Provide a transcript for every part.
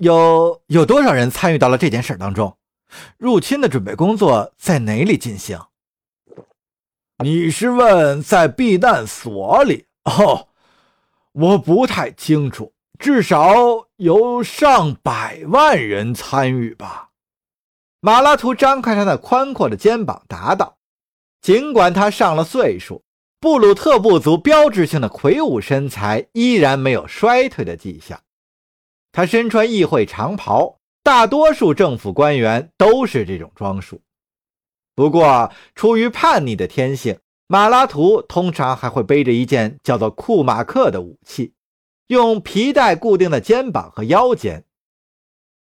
有有多少人参与到了这件事当中？入侵的准备工作在哪里进行？你是问在避难所里？哦，我不太清楚，至少有上百万人参与吧。马拉图张开他那宽阔的肩膀答道：“尽管他上了岁数，布鲁特部族标志性的魁梧身材依然没有衰退的迹象。他身穿议会长袍，大多数政府官员都是这种装束。不过，出于叛逆的天性，马拉图通常还会背着一件叫做库马克的武器，用皮带固定的肩膀和腰间。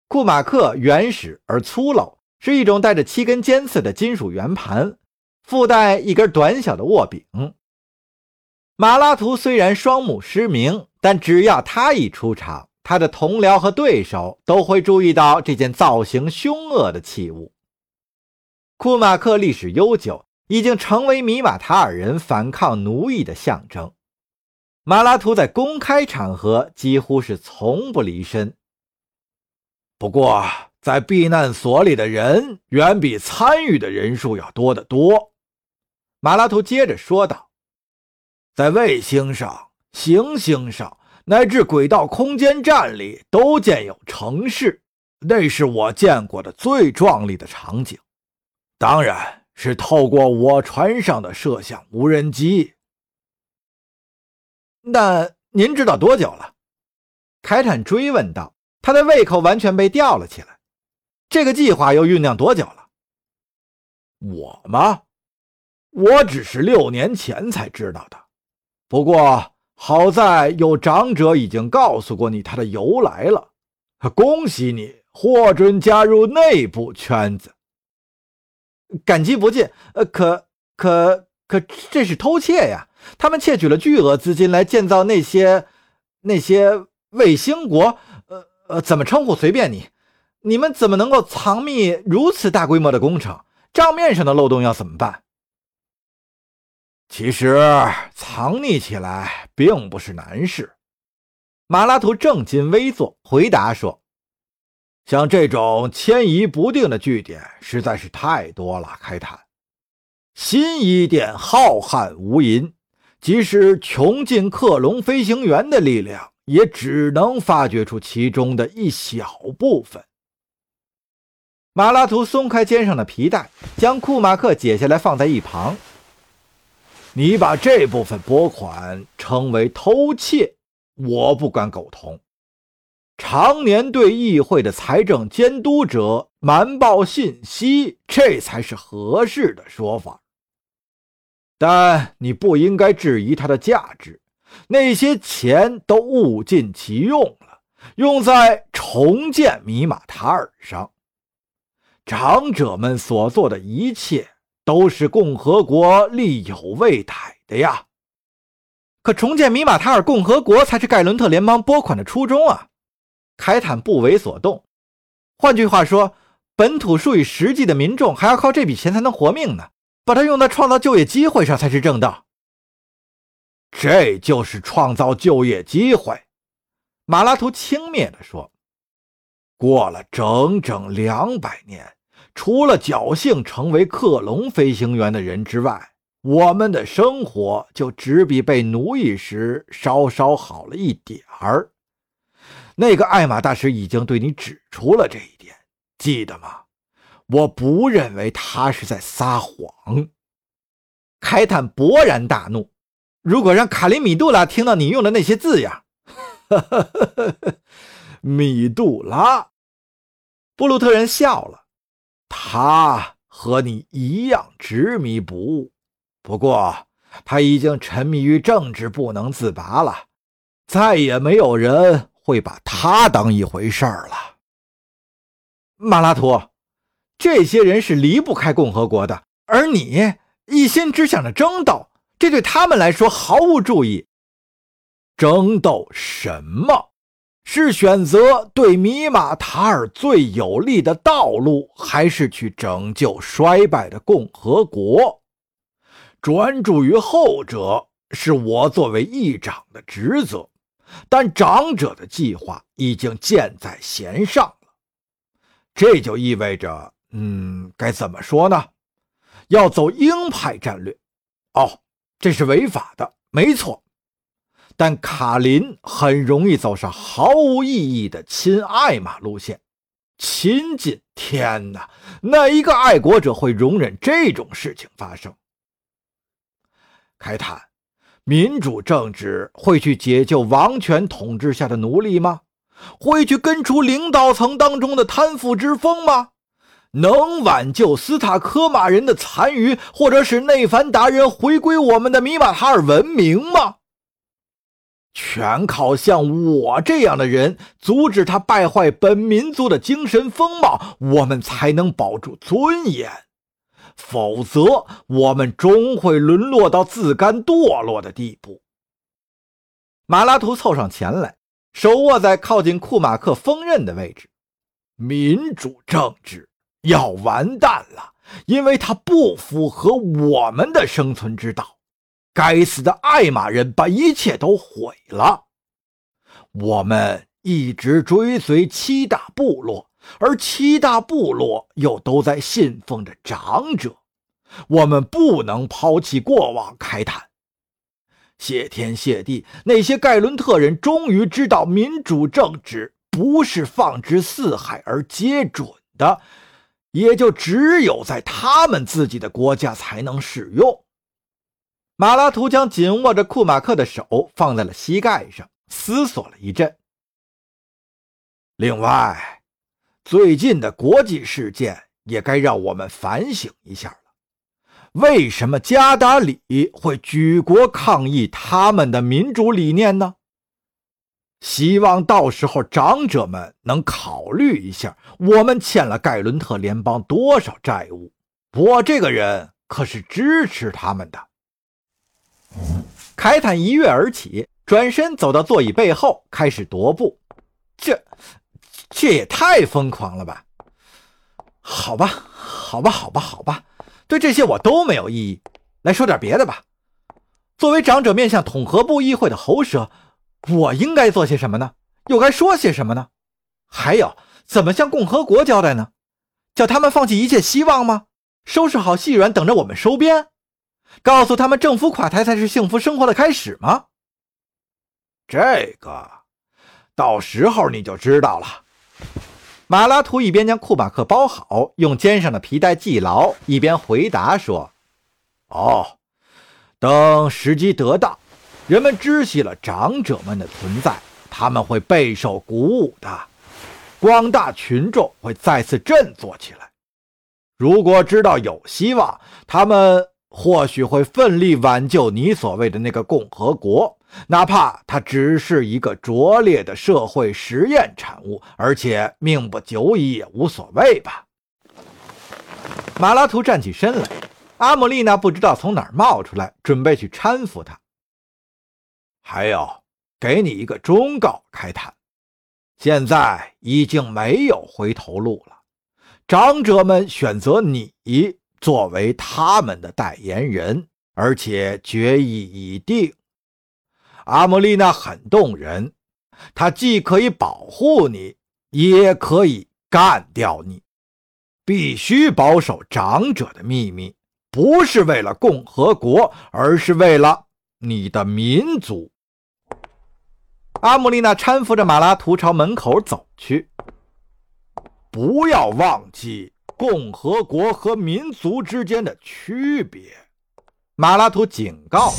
库马克原始而粗陋。”是一种带着七根尖刺的金属圆盘，附带一根短小的握柄。马拉图虽然双目失明，但只要他一出场，他的同僚和对手都会注意到这件造型凶恶的器物。库马克历史悠久，已经成为米马塔尔人反抗奴役的象征。马拉图在公开场合几乎是从不离身。不过，在避难所里的人远比参与的人数要多得多，马拉图接着说道：“在卫星上、行星上乃至轨道空间站里都建有城市，那是我见过的最壮丽的场景。当然是透过我船上的摄像无人机。”那您知道多久了？凯坦追问道，他的胃口完全被吊了起来。这个计划又酝酿多久了？我吗？我只是六年前才知道的。不过好在有长者已经告诉过你它的由来了。恭喜你获准加入内部圈子，感激不尽。呃，可可可，这是偷窃呀！他们窃取了巨额资金来建造那些那些卫星国。呃呃，怎么称呼随便你。你们怎么能够藏匿如此大规模的工程？账面上的漏洞要怎么办？其实藏匿起来并不是难事。马拉图正襟危坐，回答说：“像这种迁移不定的据点实在是太多了。开坦，新伊甸浩瀚无垠，即使穷尽克隆飞行员的力量，也只能发掘出其中的一小部分。”马拉图松开肩上的皮带，将库马克解下来放在一旁。你把这部分拨款称为偷窃，我不敢苟同。常年对议会的财政监督者瞒报信息，这才是合适的说法。但你不应该质疑它的价值，那些钱都物尽其用了，用在重建米马塔尔上。长者们所做的一切都是共和国力有未逮的呀。可重建米马塔尔共和国才是盖伦特联邦拨款的初衷啊！凯坦不为所动。换句话说，本土数以十计的民众还要靠这笔钱才能活命呢。把它用在创造就业机会上才是正道。这就是创造就业机会。马拉图轻蔑地说：“过了整整两百年。”除了侥幸成为克隆飞行员的人之外，我们的生活就只比被奴役时稍稍好了一点儿。那个艾玛大师已经对你指出了这一点，记得吗？我不认为他是在撒谎。开坦勃然大怒：“如果让卡林米杜拉听到你用的那些字样，米杜拉，布鲁特人笑了。”他和你一样执迷不悟，不过他已经沉迷于政治不能自拔了，再也没有人会把他当一回事儿了。马拉图，这些人是离不开共和国的，而你一心只想着争斗，这对他们来说毫无注意。争斗什么？是选择对米马塔尔最有利的道路，还是去拯救衰败的共和国？专注于后者是我作为议长的职责，但长者的计划已经箭在弦上了。这就意味着，嗯，该怎么说呢？要走鹰派战略。哦，这是违法的，没错。但卡林很容易走上毫无意义的亲爱马路线。亲近，天哪！哪一个爱国者会容忍这种事情发生？开坦，民主政治会去解救王权统治下的奴隶吗？会去根除领导层当中的贪腐之风吗？能挽救斯塔科马人的残余，或者使内凡达人回归我们的米马塔尔文明吗？全靠像我这样的人阻止他败坏本民族的精神风貌，我们才能保住尊严。否则，我们终会沦落到自甘堕落的地步。马拉图凑上前来，手握在靠近库马克锋刃的位置。民主政治要完蛋了，因为它不符合我们的生存之道。该死的爱马人把一切都毁了。我们一直追随七大部落，而七大部落又都在信奉着长者。我们不能抛弃过往，开坦。谢天谢地，那些盖伦特人终于知道，民主政治不是放之四海而皆准的，也就只有在他们自己的国家才能使用。马拉图将紧握着库马克的手放在了膝盖上，思索了一阵。另外，最近的国际事件也该让我们反省一下了。为什么加达里会举国抗议他们的民主理念呢？希望到时候长者们能考虑一下，我们欠了盖伦特联邦多少债务。我这个人可是支持他们的。凯坦一跃而起，转身走到座椅背后，开始踱步。这，这也太疯狂了吧！好吧，好吧，好吧，好吧，对这些我都没有异议。来说点别的吧。作为长者面向统合部议会的喉舌，我应该做些什么呢？又该说些什么呢？还有，怎么向共和国交代呢？叫他们放弃一切希望吗？收拾好细软，等着我们收编？告诉他们，政府垮台才是幸福生活的开始吗？这个，到时候你就知道了。马拉图一边将库马克包好，用肩上的皮带系牢，一边回答说：“哦，等时机得当，人们知悉了长者们的存在，他们会备受鼓舞的，广大群众会再次振作起来。如果知道有希望，他们……”或许会奋力挽救你所谓的那个共和国，哪怕它只是一个拙劣的社会实验产物，而且命不久矣也无所谓吧。马拉图站起身来，阿姆丽娜不知道从哪儿冒出来，准备去搀扶他。还有，给你一个忠告，开坦，现在已经没有回头路了，长者们选择你。作为他们的代言人，而且决议已定。阿莫丽娜很动人，她既可以保护你，也可以干掉你。必须保守长者的秘密，不是为了共和国，而是为了你的民族。阿姆丽娜搀扶着马拉图朝门口走去。不要忘记。共和国和民族之间的区别，马拉图警告。